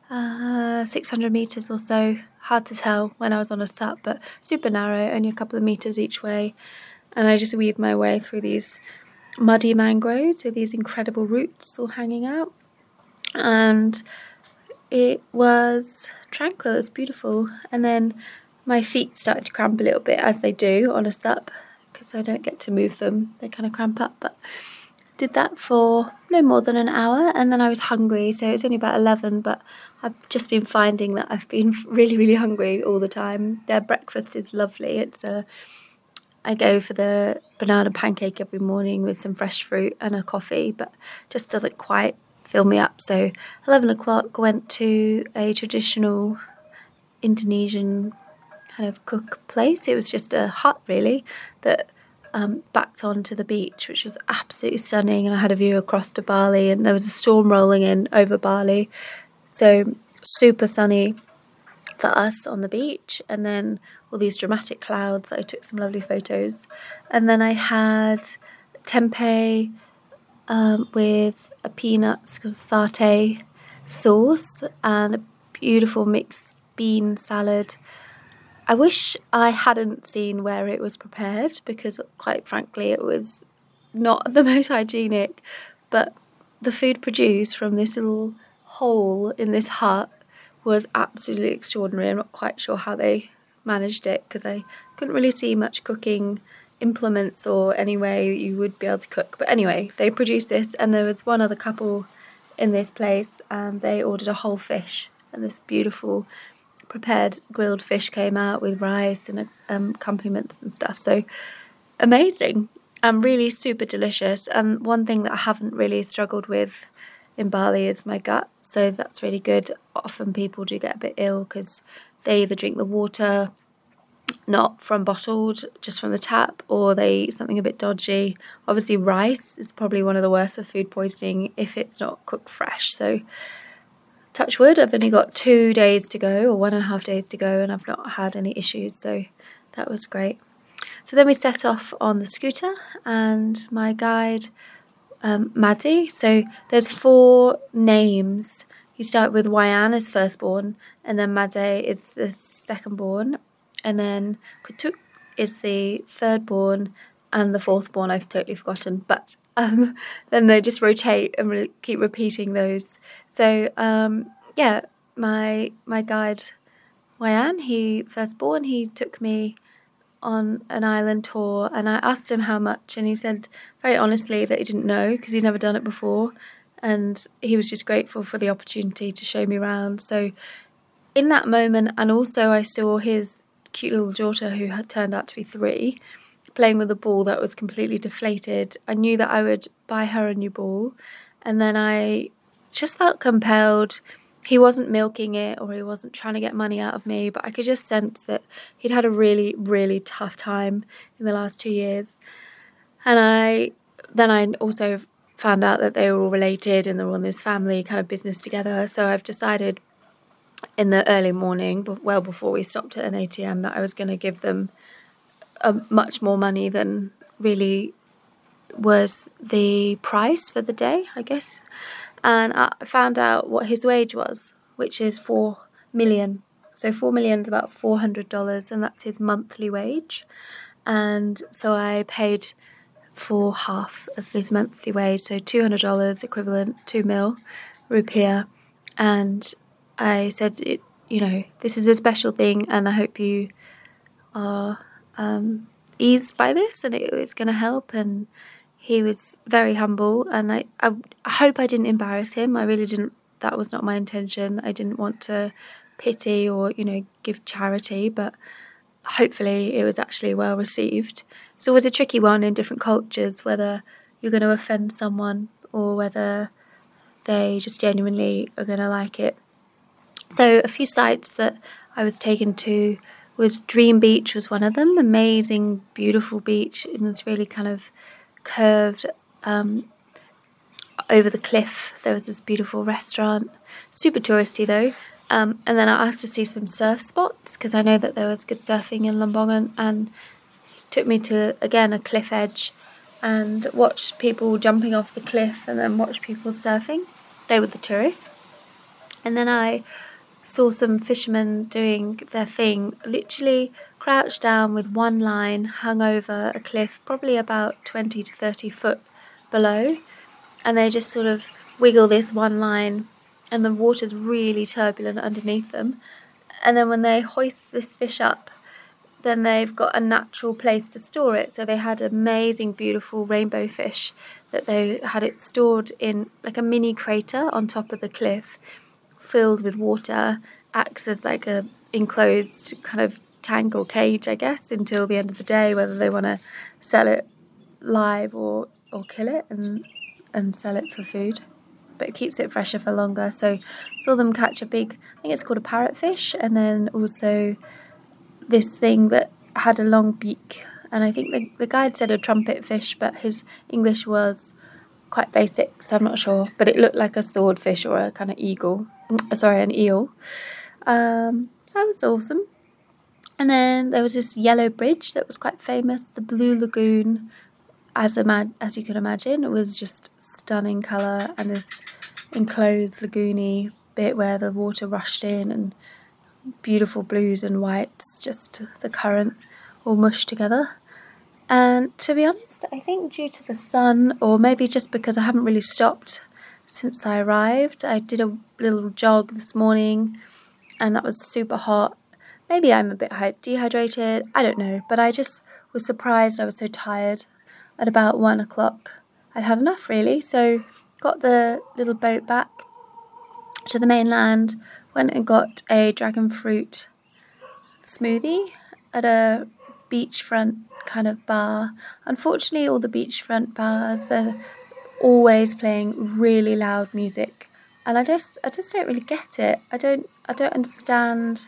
uh, 600 meters or so. Hard to tell when I was on a sup, but super narrow, only a couple of meters each way. And I just weaved my way through these muddy mangroves with these incredible roots all hanging out. And it was tranquil, it's beautiful. And then my feet started to cramp a little bit as they do on a sup because I don't get to move them, they kind of cramp up. But did that for no more than an hour and then I was hungry, so it's only about 11, but I've just been finding that I've been really, really hungry all the time. Their breakfast is lovely. It's a I go for the banana pancake every morning with some fresh fruit and a coffee, but just doesn't quite fill me up. So, 11 o'clock, went to a traditional Indonesian kind of cook place. It was just a hut, really, that um, backed onto the beach, which was absolutely stunning. And I had a view across to Bali, and there was a storm rolling in over Bali. So, super sunny for us on the beach. And then all these dramatic clouds that I took some lovely photos. And then I had tempeh um, with a peanuts satay sauce and a beautiful mixed bean salad. I wish I hadn't seen where it was prepared because, quite frankly, it was not the most hygienic. But the food produced from this little hole in this hut was absolutely extraordinary. I'm not quite sure how they managed it because I couldn't really see much cooking implements or any way you would be able to cook. But anyway, they produced this, and there was one other couple in this place, and they ordered a whole fish, and this beautiful prepared grilled fish came out with rice and um, accompaniments and stuff. So amazing and really super delicious. And one thing that I haven't really struggled with in Bali is my gut, so that's really good. Often people do get a bit ill because they either drink the water not from bottled, just from the tap, or they eat something a bit dodgy. Obviously, rice is probably one of the worst for food poisoning if it's not cooked fresh. So, touch wood, I've only got two days to go, or one and a half days to go, and I've not had any issues. So, that was great. So, then we set off on the scooter, and my guide, um, Maddie. So, there's four names. You start with Wayan as firstborn, and then Made is the secondborn, and then Kutuk is the third born and the fourth born I've totally forgotten but um, then they just rotate and re- keep repeating those so um, yeah my my guide Wayan he first born he took me on an island tour and I asked him how much and he said very honestly that he didn't know because he'd never done it before and he was just grateful for the opportunity to show me around so in that moment and also I saw his cute little daughter who had turned out to be three playing with a ball that was completely deflated. I knew that I would buy her a new ball, and then I just felt compelled. He wasn't milking it or he wasn't trying to get money out of me, but I could just sense that he'd had a really, really tough time in the last two years. And I then I also found out that they were all related and they were on this family kind of business together. So I've decided in the early morning, well before we stopped at an ATM, that I was going to give them a, much more money than really was the price for the day, I guess. And I found out what his wage was, which is four million. So four million is about four hundred dollars, and that's his monthly wage. And so I paid for half of his monthly wage, so two hundred dollars equivalent two mil rupiah, and I said, it, you know, this is a special thing, and I hope you are um, eased by this, and it, it's going to help. And he was very humble, and I, I, I hope I didn't embarrass him. I really didn't. That was not my intention. I didn't want to pity or you know give charity, but hopefully it was actually well received. It's always a tricky one in different cultures whether you're going to offend someone or whether they just genuinely are going to like it. So a few sites that I was taken to was Dream Beach was one of them. Amazing, beautiful beach, and it's really kind of curved um, over the cliff. There was this beautiful restaurant, super touristy though. Um, and then I asked to see some surf spots because I know that there was good surfing in Lembongan, and took me to again a cliff edge and watched people jumping off the cliff and then watched people surfing. They were the tourists. And then I saw some fishermen doing their thing, literally crouched down with one line hung over a cliff, probably about 20 to 30 foot below, and they just sort of wiggle this one line, and the water's really turbulent underneath them. And then when they hoist this fish up, then they've got a natural place to store it. So they had amazing, beautiful rainbow fish that they had it stored in like a mini crater on top of the cliff filled with water acts as like a enclosed kind of tank or cage, I guess, until the end of the day, whether they want to sell it live or or kill it and and sell it for food. But it keeps it fresher for longer. So saw them catch a big, I think it's called a parrotfish, and then also this thing that had a long beak. And I think the, the guide said a trumpet fish, but his English was quite basic, so I'm not sure. But it looked like a swordfish or a kind of eagle. Mm, sorry, an eel. Um, that was awesome. And then there was this yellow bridge that was quite famous, the Blue Lagoon. As ima- as you can imagine, it was just stunning colour and this enclosed lagoony bit where the water rushed in and beautiful blues and whites, just the current all mushed together. And to be honest, I think due to the sun, or maybe just because I haven't really stopped since I arrived, I did a little jog this morning and that was super hot. Maybe I'm a bit dehydrated, I don't know, but I just was surprised I was so tired at about one o'clock. I'd had enough really, so got the little boat back to the mainland, went and got a dragon fruit smoothie at a beachfront kind of bar. Unfortunately, all the beachfront bars they're always playing really loud music, and I just I just don't really get it. I don't I don't understand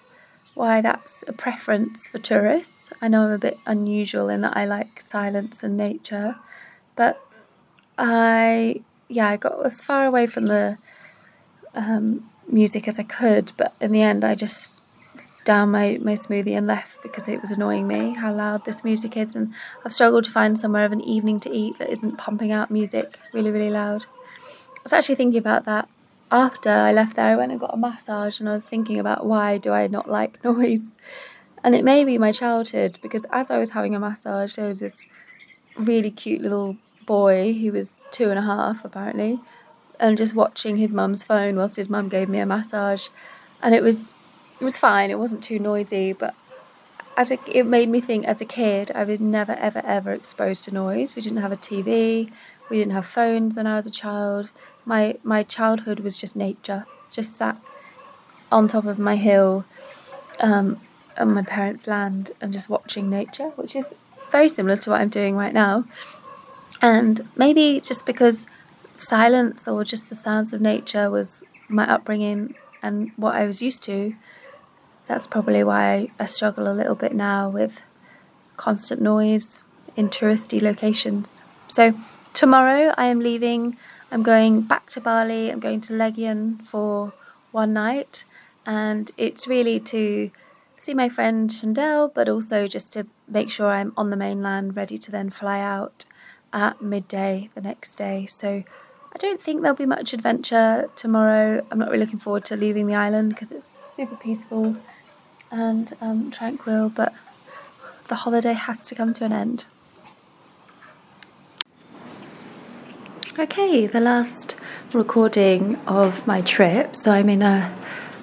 why that's a preference for tourists. I know I'm a bit unusual in that I like silence and nature, but I yeah I got as far away from the um, music as I could, but in the end I just down my, my smoothie and left because it was annoying me how loud this music is and I've struggled to find somewhere of an evening to eat that isn't pumping out music really really loud. I was actually thinking about that after I left there I went and got a massage and I was thinking about why do I not like noise and it may be my childhood because as I was having a massage there was this really cute little boy who was two and a half apparently and just watching his mum's phone whilst his mum gave me a massage and it was it was fine. It wasn't too noisy, but as a, it made me think as a kid, I was never, ever, ever exposed to noise. We didn't have a TV. We didn't have phones when I was a child. My my childhood was just nature. Just sat on top of my hill, um, on my parents' land, and just watching nature, which is very similar to what I'm doing right now. And maybe just because silence or just the sounds of nature was my upbringing and what I was used to, that's probably why I struggle a little bit now with constant noise in touristy locations. So, tomorrow I am leaving. I'm going back to Bali. I'm going to Legian for one night, and it's really to see my friend Chandel, but also just to make sure I'm on the mainland, ready to then fly out at midday the next day. So, I don't think there'll be much adventure tomorrow. I'm not really looking forward to leaving the island because it's super peaceful and um, tranquil, but the holiday has to come to an end. Okay, the last recording of my trip. So I'm in a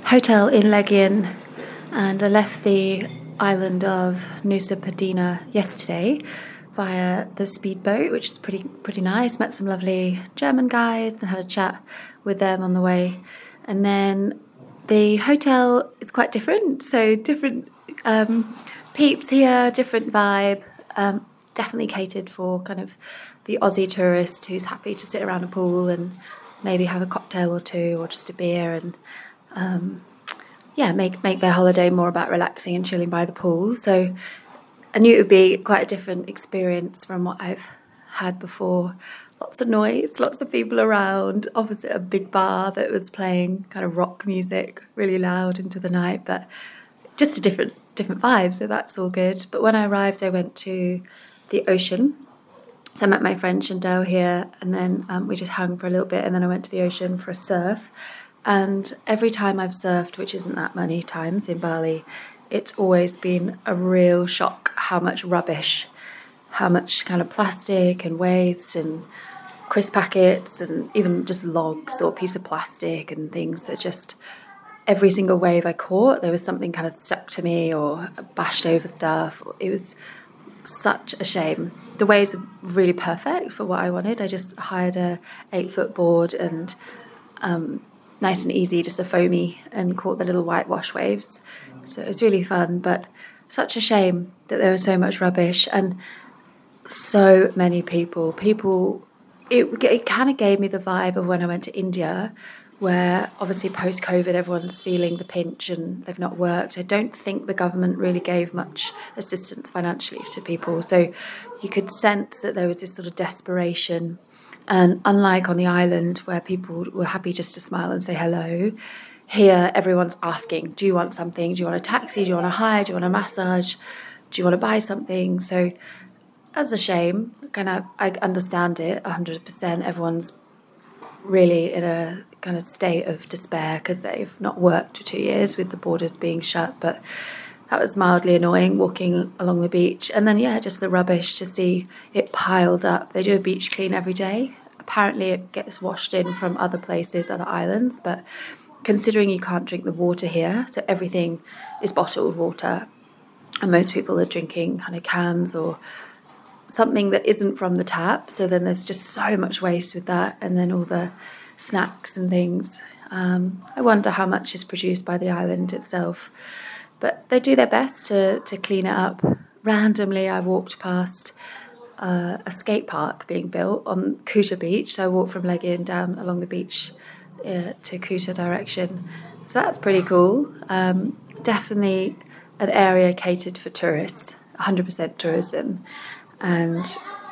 hotel in Legian and I left the island of Nusa Penida yesterday via the speedboat, which is pretty pretty nice. Met some lovely German guys and had a chat with them on the way. And then the hotel is quite different, so different um, peeps here, different vibe. Um, definitely catered for kind of the Aussie tourist who's happy to sit around a pool and maybe have a cocktail or two or just a beer and um, yeah, make make their holiday more about relaxing and chilling by the pool. So I knew it would be quite a different experience from what I've had before lots of noise, lots of people around, opposite a big bar that was playing kind of rock music really loud into the night, but just a different different vibe, so that's all good. But when I arrived, I went to the ocean. So I met my friend Chandel here, and then um, we just hung for a little bit, and then I went to the ocean for a surf. And every time I've surfed, which isn't that many times in Bali, it's always been a real shock how much rubbish, how much kind of plastic and waste and crisp packets and even just logs or piece of plastic and things that just every single wave I caught, there was something kind of stuck to me or bashed over stuff. It was such a shame. The waves are really perfect for what I wanted. I just hired a eight foot board and um, nice and easy, just a foamy, and caught the little whitewash waves. So it was really fun, but such a shame that there was so much rubbish and so many people. People, it, it kind of gave me the vibe of when I went to India, where obviously post COVID everyone's feeling the pinch and they've not worked. I don't think the government really gave much assistance financially to people. So you could sense that there was this sort of desperation. And unlike on the island where people were happy just to smile and say hello, here everyone's asking, Do you want something? Do you want a taxi? Do you want a hire? Do you want a massage? Do you want to buy something? So that's a shame. Kind of, I understand it 100%. Everyone's really in a kind of state of despair because they've not worked for two years with the borders being shut. But that was mildly annoying walking along the beach. And then, yeah, just the rubbish to see it piled up. They do a beach clean every day. Apparently, it gets washed in from other places, other islands. But considering you can't drink the water here, so everything is bottled water, and most people are drinking kind of cans or something that isn't from the tap. So then there's just so much waste with that, and then all the snacks and things. Um, I wonder how much is produced by the island itself, but they do their best to to clean it up. Randomly, I walked past uh, a skate park being built on Kuta Beach, so I walked from Legian down along the beach uh, to Kuta direction. So that's pretty cool. Um, definitely an area catered for tourists, 100% tourism and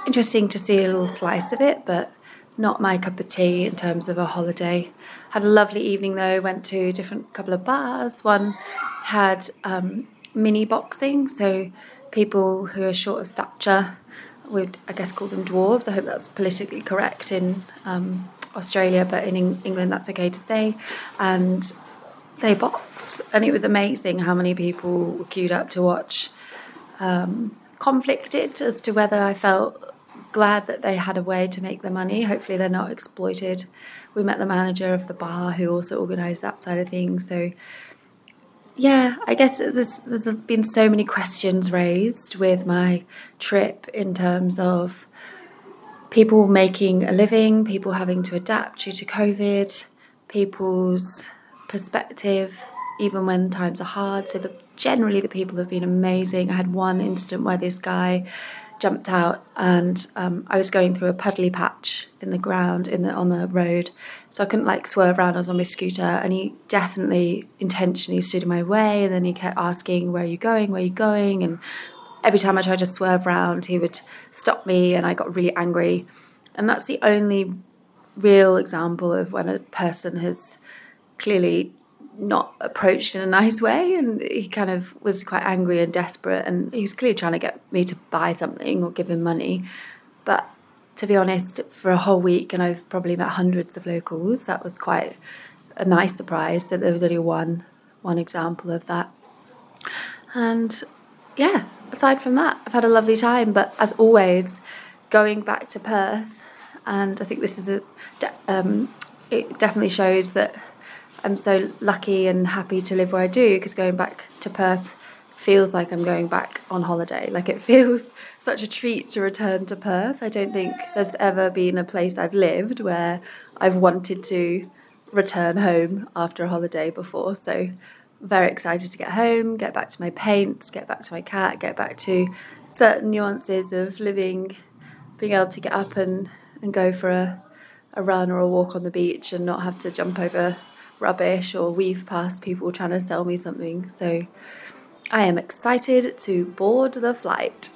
interesting to see a little slice of it, but not my cup of tea in terms of a holiday. Had a lovely evening though. Went to a different couple of bars. One had um, mini boxing, so people who are short of stature would, I guess, call them dwarves. I hope that's politically correct in um, Australia, but in England that's okay to say. And they box, and it was amazing how many people were queued up to watch. Um, conflicted as to whether I felt glad that they had a way to make their money. Hopefully, they're not exploited. We met the manager of the bar who also organised that side of things. So, yeah, I guess there's, there's been so many questions raised with my trip in terms of people making a living, people having to adapt due to COVID, people's perspective, even when times are hard. So the generally the people have been amazing. I had one incident where this guy jumped out and um, I was going through a puddly patch in the ground in the on the road, so I couldn't like swerve around. I was on my scooter, and he definitely intentionally stood in my way. And then he kept asking, "Where are you going? Where are you going?" And every time I tried to swerve around, he would stop me, and I got really angry. And that's the only real example of when a person has clearly not approached in a nice way and he kind of was quite angry and desperate and he was clearly trying to get me to buy something or give him money. But to be honest for a whole week and I've probably met hundreds of locals that was quite a nice surprise that there was only one one example of that. And yeah aside from that I've had a lovely time. But as always going back to Perth and I think this is a um, it definitely shows that I'm so lucky and happy to live where I do because going back to Perth feels like I'm going back on holiday. Like it feels such a treat to return to Perth. I don't think there's ever been a place I've lived where I've wanted to return home after a holiday before. So very excited to get home, get back to my paints, get back to my cat, get back to certain nuances of living, being able to get up and, and go for a, a run or a walk on the beach and not have to jump over rubbish or weave past people trying to sell me something. So I am excited to board the flight.